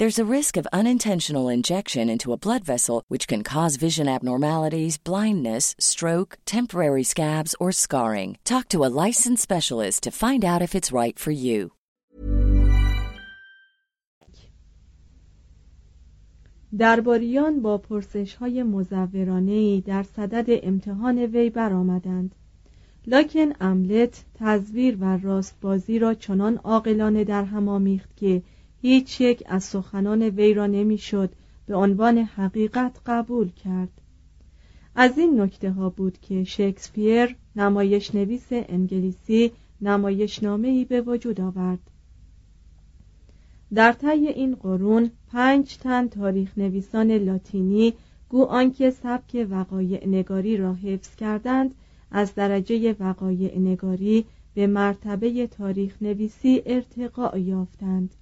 There's a risk of unintentional injection into a blood vessel, which can cause vision abnormalities, blindness, stroke, temporary scabs, or scarring. Talk to a licensed specialist to find out if it's right for you. درباریان با پرسش های مزورانه در صدد امتحان وی برآمدند لکن املت تزویر و راستبازی را چنان عاقلانه در هم آمیخت که هیچ یک از سخنان وی را نمی‌شد به عنوان حقیقت قبول کرد. از این نکته ها بود که شکسپیر نمایش نویس انگلیسی نمایش ای به وجود آورد. در طی این قرون پنج تن تاریخ نویسان لاتینی گو آنکه سبک وقایع نگاری را حفظ کردند از درجه وقایع نگاری به مرتبه تاریخ نویسی ارتقا یافتند.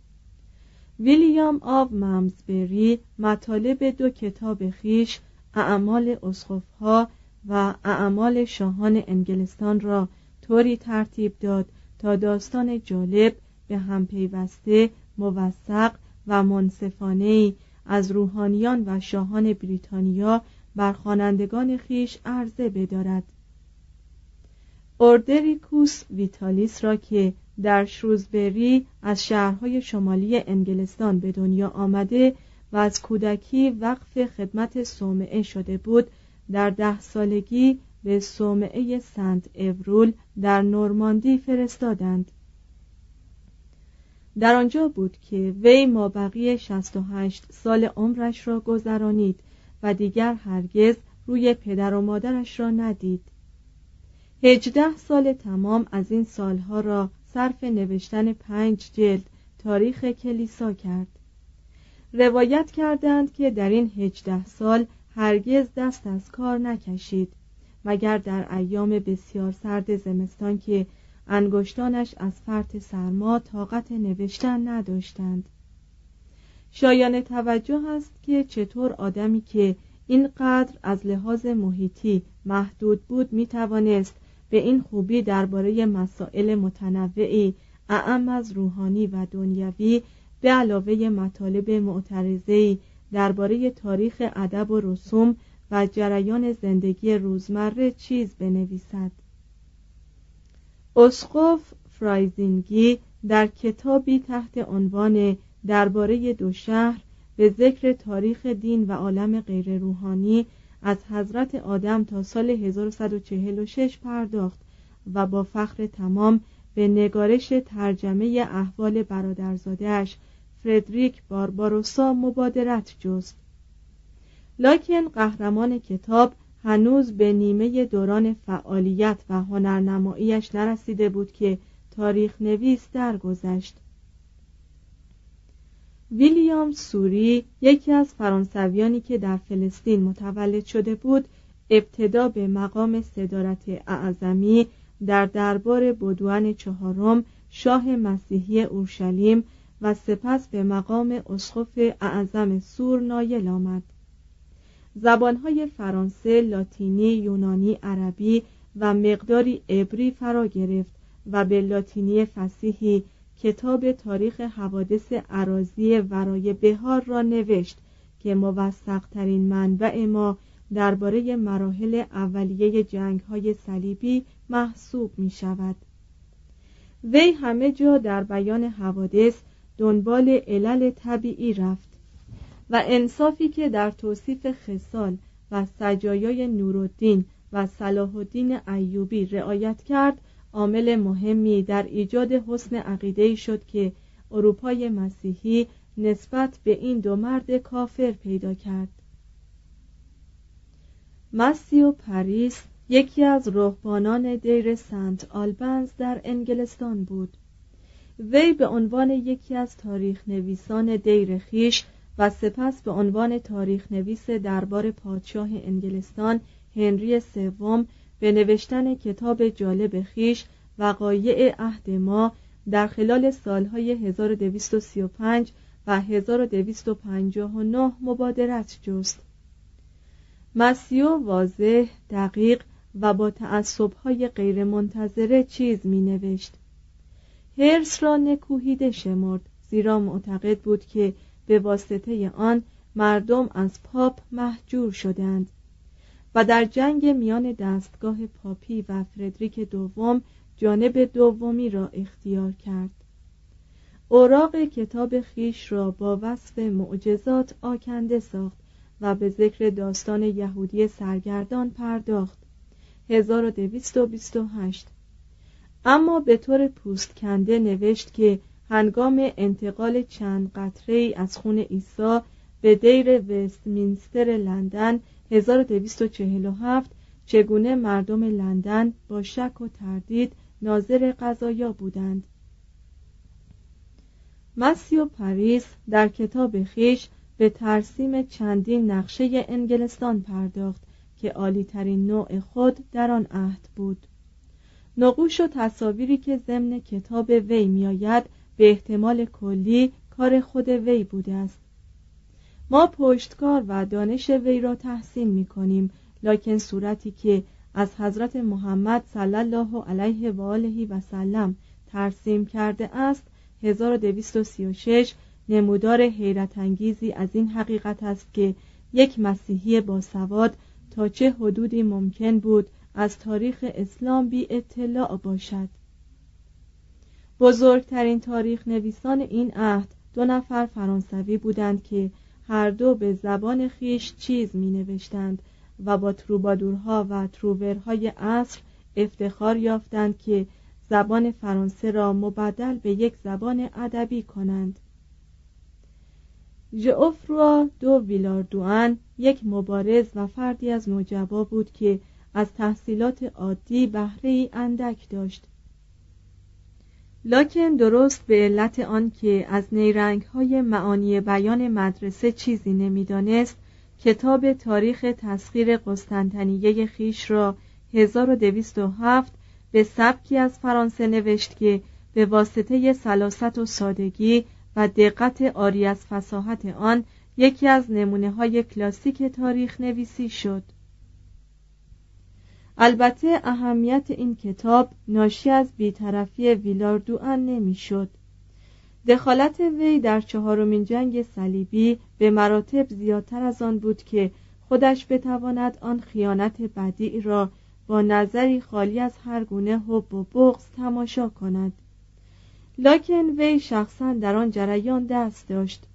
ویلیام آب ممزبری مطالب دو کتاب خیش اعمال اسقفها و اعمال شاهان انگلستان را طوری ترتیب داد تا داستان جالب به هم پیوسته موثق و منصفانه از روحانیان و شاهان بریتانیا بر خوانندگان خیش عرضه بدارد. اوردریکوس ویتالیس را که در شروزبری از شهرهای شمالی انگلستان به دنیا آمده و از کودکی وقف خدمت صومعه شده بود. در ده سالگی به صومعه سنت اورول در نورماندی فرستادند. در آنجا بود که وی مابقی 68 سال عمرش را گذرانید و دیگر هرگز روی پدر و مادرش را ندید. هجده سال تمام از این سالها را صرف نوشتن پنج جلد تاریخ کلیسا کرد. روایت کردند که در این هجده سال هرگز دست از کار نکشید مگر در ایام بسیار سرد زمستان که انگشتانش از فرط سرما طاقت نوشتن نداشتند. شایان توجه است که چطور آدمی که اینقدر از لحاظ محیطی محدود بود می توانست به این خوبی درباره مسائل متنوعی اعم از روحانی و دنیوی به علاوه مطالب معترضه‌ای درباره تاریخ ادب و رسوم و جریان زندگی روزمره چیز بنویسد. اسقف فرایزینگی در کتابی تحت عنوان درباره دو شهر به ذکر تاریخ دین و عالم غیر روحانی از حضرت آدم تا سال 1146 پرداخت و با فخر تمام به نگارش ترجمه احوال برادرزادهاش فردریک بارباروسا مبادرت جست. لاکن قهرمان کتاب هنوز به نیمه دوران فعالیت و هنرنماییش نرسیده بود که تاریخ نویس درگذشت. ویلیام سوری یکی از فرانسویانی که در فلسطین متولد شده بود ابتدا به مقام صدارت اعظمی در دربار بدوان چهارم شاه مسیحی اورشلیم و سپس به مقام اسقف اعظم سور نایل آمد. زبانهای فرانسه، لاتینی، یونانی، عربی و مقداری عبری فرا گرفت و به لاتینی فسیحی کتاب تاریخ حوادث عراضی ورای بهار را نوشت که موثق ترین منبع ما درباره مراحل اولیه جنگ های صلیبی محسوب می شود وی همه جا در بیان حوادث دنبال علل طبیعی رفت و انصافی که در توصیف خصال و سجایای نورالدین و صلاح الدین ایوبی رعایت کرد عامل مهمی در ایجاد حسن عقیده شد که اروپای مسیحی نسبت به این دو مرد کافر پیدا کرد. مسیو پاریس یکی از رهبانان دیر سنت آلبنز در انگلستان بود. وی به عنوان یکی از تاریخ نویسان دیر خیش و سپس به عنوان تاریخ نویس دربار پادشاه انگلستان هنری سوم به نوشتن کتاب جالب خیش وقایع عهد ما در خلال سالهای 1235 و 1259 مبادرت جست. مسیو واضح دقیق و با تعصبهای غیرمنتظره چیز می نوشت هرس را نکوهیده شمرد زیرا معتقد بود که به واسطه آن مردم از پاپ محجور شدند. و در جنگ میان دستگاه پاپی و فردریک دوم جانب دومی را اختیار کرد. اوراق کتاب خیش را با وصف معجزات آکنده ساخت و به ذکر داستان یهودی سرگردان پرداخت. 1228 اما به طور پوست کنده نوشت که هنگام انتقال چند قطره از خون عیسی به دیر وستمینستر لندن 1247 چگونه مردم لندن با شک و تردید ناظر قضایا بودند. مسیو پاریس در کتاب خیش به ترسیم چندین نقشه انگلستان پرداخت که عالیترین نوع خود در آن عهد بود. نقوش و تصاویری که ضمن کتاب وی میآید به احتمال کلی کار خود وی بوده است. ما پشتکار و دانش وی را تحسین می کنیم لکن صورتی که از حضرت محمد صلی الله علیه و آله و سلم ترسیم کرده است 1236 نمودار حیرت انگیزی از این حقیقت است که یک مسیحی باسواد تا چه حدودی ممکن بود از تاریخ اسلام بی اطلاع باشد. بزرگترین تاریخ نویسان این عهد دو نفر فرانسوی بودند که هر دو به زبان خیش چیز می نوشتند و با تروبادورها و تروورهای عصر افتخار یافتند که زبان فرانسه را مبدل به یک زبان ادبی کنند. ژئوفروا دو ویلاردوان یک مبارز و فردی از نوجبا بود که از تحصیلات عادی بهره اندک داشت. لاکن درست به علت آنکه از نیرنگ های معانی بیان مدرسه چیزی نمی‌دانست کتاب تاریخ تسخیر قسطنطنیه خیش را 1207 به سبکی از فرانسه نوشت که به واسطه سلاست و سادگی و دقت آری از فساحت آن یکی از نمونه های کلاسیک تاریخ نویسی شد. البته اهمیت این کتاب ناشی از بیطرفی ویلاردوان نمی‌شد. دخالت وی در چهارمین جنگ صلیبی به مراتب زیادتر از آن بود که خودش بتواند آن خیانت بدی را با نظری خالی از هر گونه حب و بغض تماشا کند لاکن وی شخصا در آن جریان دست داشت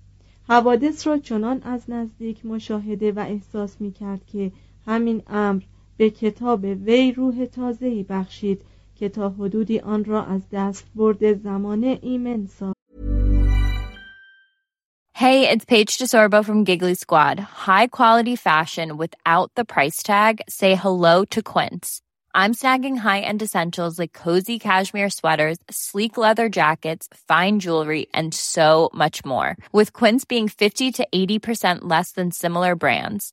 حوادث را چنان از نزدیک مشاهده و احساس می کرد که همین امر به کتاب وی روح تازهی بخشید که تا حدودی آن را از دست برد زمانه ایمن ساخت Hey, it's Paige DeSorbo from Giggly Squad. High quality fashion without the price tag. Say hello to Quince. I'm snagging high-end essentials like cozy cashmere sweaters, sleek leather jackets, fine jewelry, and so much more. With Quince being 50 to 80% less than similar brands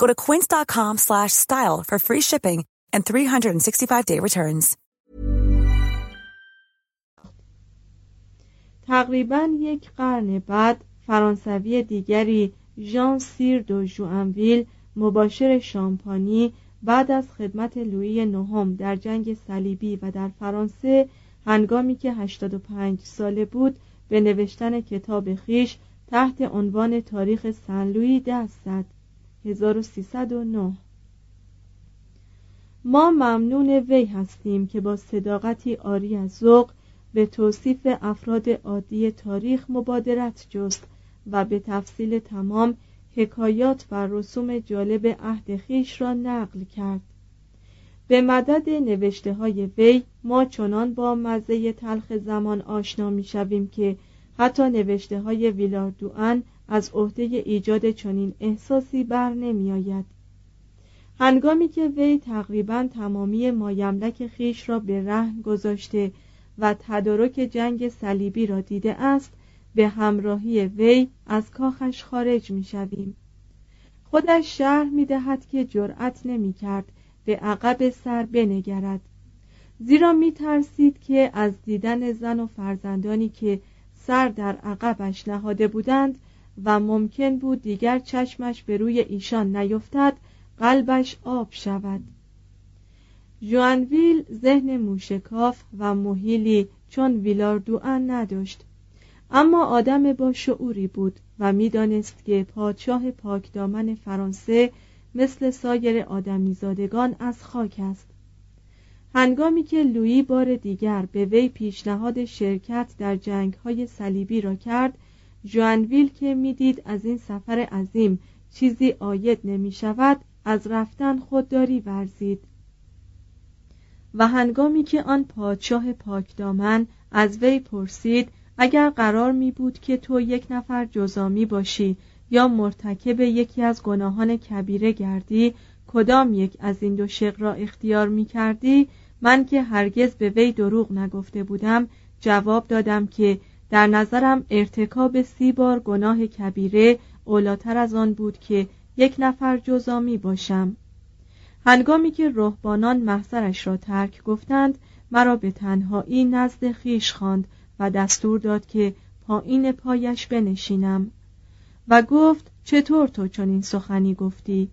Go to quince.com slash style for free shipping and 365 day returns. تقریبا یک قرن بعد فرانسوی دیگری ژان سیر دو ژوانویل مباشر شامپانی بعد از خدمت لویی نهم در جنگ صلیبی و در فرانسه هنگامی که 85 ساله بود به نوشتن کتاب خیش تحت عنوان تاریخ سن لویی دست زد 1309 ما ممنون وی هستیم که با صداقتی آری از ذوق به توصیف افراد عادی تاریخ مبادرت جست و به تفصیل تمام حکایات و رسوم جالب عهد خیش را نقل کرد. به مدد نوشته های وی ما چنان با مزه تلخ زمان آشنا می شویم که حتی نوشته های ویلاردوان از عهده ایجاد چنین احساسی بر نمی آید. هنگامی که وی تقریبا تمامی مایملک خیش را به رهن گذاشته و تدارک جنگ صلیبی را دیده است به همراهی وی از کاخش خارج می شویم. خودش شهر می دهد که جرأت نمی کرد به عقب سر بنگرد زیرا می ترسید که از دیدن زن و فرزندانی که سر در عقبش نهاده بودند و ممکن بود دیگر چشمش به روی ایشان نیفتد قلبش آب شود. جوانویل ذهن موشکاف و محیلی چون ویلاردوان نداشت. اما آدم با شعوری بود و می‌دانست که پادشاه پاکدامن فرانسه مثل سایر آدمیزادگان از خاک است. هنگامی که لویی بار دیگر به وی پیشنهاد شرکت در جنگ های صلیبی را کرد جوانویل که می‌دید از این سفر عظیم چیزی آید نمی شود از رفتن خودداری ورزید. و هنگامی که آن پادشاه پاکدامن از وی پرسید اگر قرار می بود که تو یک نفر جزامی باشی یا مرتکب یکی از گناهان کبیره گردی کدام یک از این دو شق را اختیار می کردی؟ من که هرگز به وی دروغ نگفته بودم جواب دادم که در نظرم ارتکاب سی بار گناه کبیره اولاتر از آن بود که یک نفر جزامی باشم. هنگامی که رهبانان محضرش را ترک گفتند مرا به تنهایی نزد خیش خواند و دستور داد که پایین پایش بنشینم و گفت چطور تو چنین سخنی گفتی؟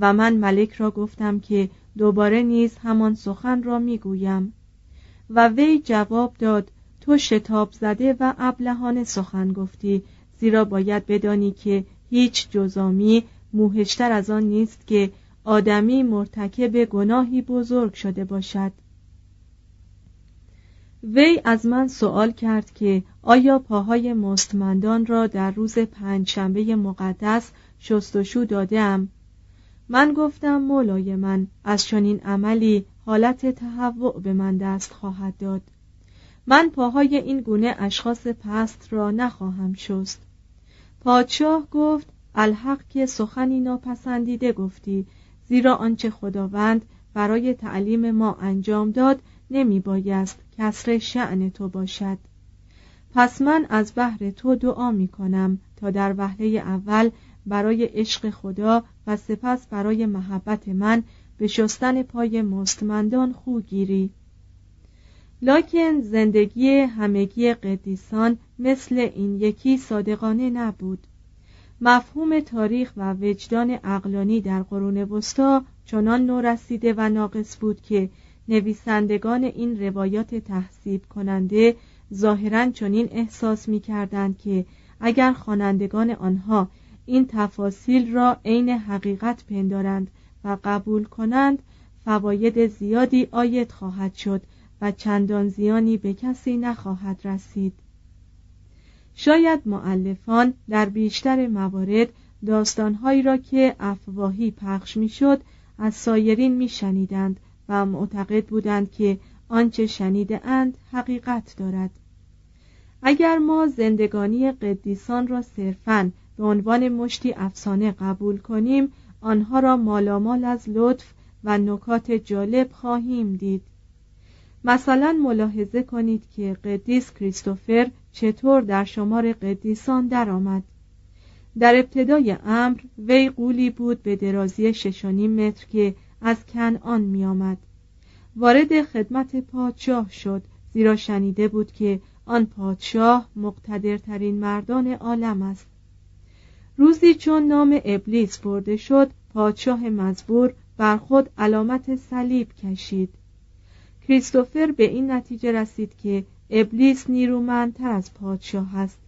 و من ملک را گفتم که دوباره نیز همان سخن را می‌گویم. و وی جواب داد تو شتاب زده و ابلهانه سخن گفتی زیرا باید بدانی که هیچ جزامی موهشتر از آن نیست که آدمی مرتکب گناهی بزرگ شده باشد. وی از من سوال کرد که آیا پاهای مستمندان را در روز پنجشنبه مقدس شستشو دادم من گفتم مولای من از چنین عملی حالت تهوع به من دست خواهد داد. من پاهای این گونه اشخاص پست را نخواهم شست. پادشاه گفت الحق که سخنی ناپسندیده گفتی زیرا آنچه خداوند برای تعلیم ما انجام داد نمی بایست کسر شعن تو باشد. پس من از بحر تو دعا می کنم تا در وهله اول برای عشق خدا و سپس برای محبت من به شستن پای مستمندان خو گیری. لکن زندگی همگی قدیسان مثل این یکی صادقانه نبود. مفهوم تاریخ و وجدان اقلانی در قرون وسطا چنان نورسیده و ناقص بود که نویسندگان این روایات تحصیب کننده ظاهرا چنین احساس می کردند که اگر خوانندگان آنها این تفاصیل را عین حقیقت پندارند و قبول کنند فواید زیادی آید خواهد شد و چندان زیانی به کسی نخواهد رسید. شاید معلفان در بیشتر موارد داستانهایی را که افواهی پخش می‌شد از سایرین میشنیدند و معتقد بودند که آنچه شنیده اند حقیقت دارد. اگر ما زندگانی قدیسان را صرفاً به عنوان مشتی افسانه قبول کنیم آنها را مالامال از لطف و نکات جالب خواهیم دید. مثلا ملاحظه کنید که قدیس کریستوفر چطور در شمار قدیسان درآمد. در ابتدای امر وی قولی بود به درازی ششانیم متر که از کنعان می آمد. وارد خدمت پادشاه شد زیرا شنیده بود که آن پادشاه مقتدرترین مردان عالم است. روزی چون نام ابلیس برده شد پادشاه مزبور بر خود علامت صلیب کشید. کریستوفر به این نتیجه رسید که ابلیس نیرومندتر از پادشاه است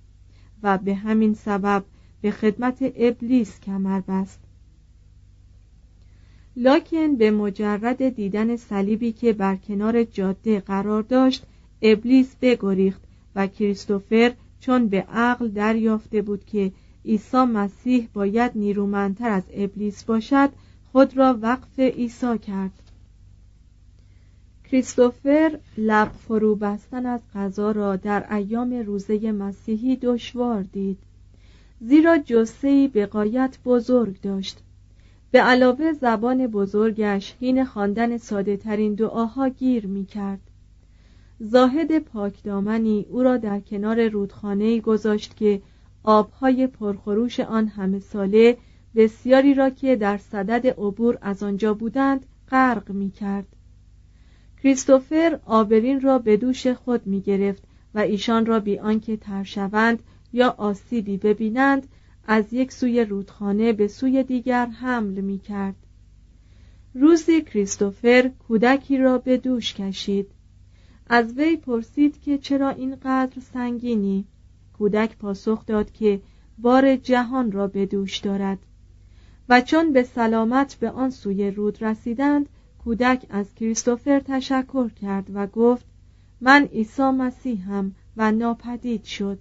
و به همین سبب به خدمت ابلیس کمر بست. لاکن به مجرد دیدن صلیبی که بر کنار جاده قرار داشت ابلیس بگریخت و کریستوفر چون به عقل دریافته بود که عیسی مسیح باید نیرومندتر از ابلیس باشد خود را وقف عیسی کرد. کریستوفر لب فرو بستن از غذا را در ایام روزه مسیحی دشوار دید. زیرا جسهی به قایت بزرگ داشت. به علاوه زبان بزرگش حین خواندن ساده ترین دعاها گیر می کرد زاهد پاکدامنی او را در کنار رودخانه گذاشت که آبهای پرخروش آن همه ساله بسیاری را که در صدد عبور از آنجا بودند غرق می کرد. کریستوفر آبرین را به دوش خود می گرفت و ایشان را بی آنکه تر شوند یا آسیبی ببینند از یک سوی رودخانه به سوی دیگر حمل می کرد. روزی کریستوفر کودکی را به دوش کشید از وی پرسید که چرا اینقدر سنگینی کودک پاسخ داد که بار جهان را به دوش دارد. و چون به سلامت به آن سوی رود رسیدند کودک از کریستوفر تشکر کرد و گفت من عیسی مسیحم و ناپدید شد.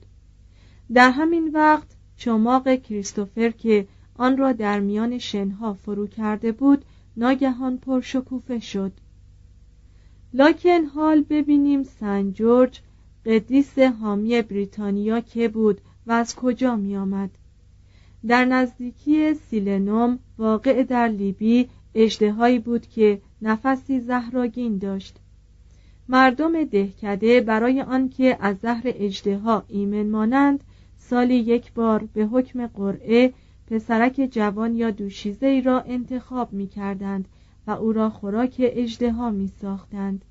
در همین وقت چماق کریستوفر که آن را در میان شنها فرو کرده بود ناگهان پرشکوفه شد. لاکن حال ببینیم سن جورج قدیس حامی بریتانیا که بود و از کجا می آمد؟ در نزدیکی سیلنوم واقع در لیبی اجدهایی بود که نفسی زهراگین داشت. مردم دهکده برای آنکه از زهر اجدها ایمن مانند سالی یک بار به حکم قرعه پسرک جوان یا دوشیزه ای را انتخاب می کردند و او را خوراک اجدها می ساختند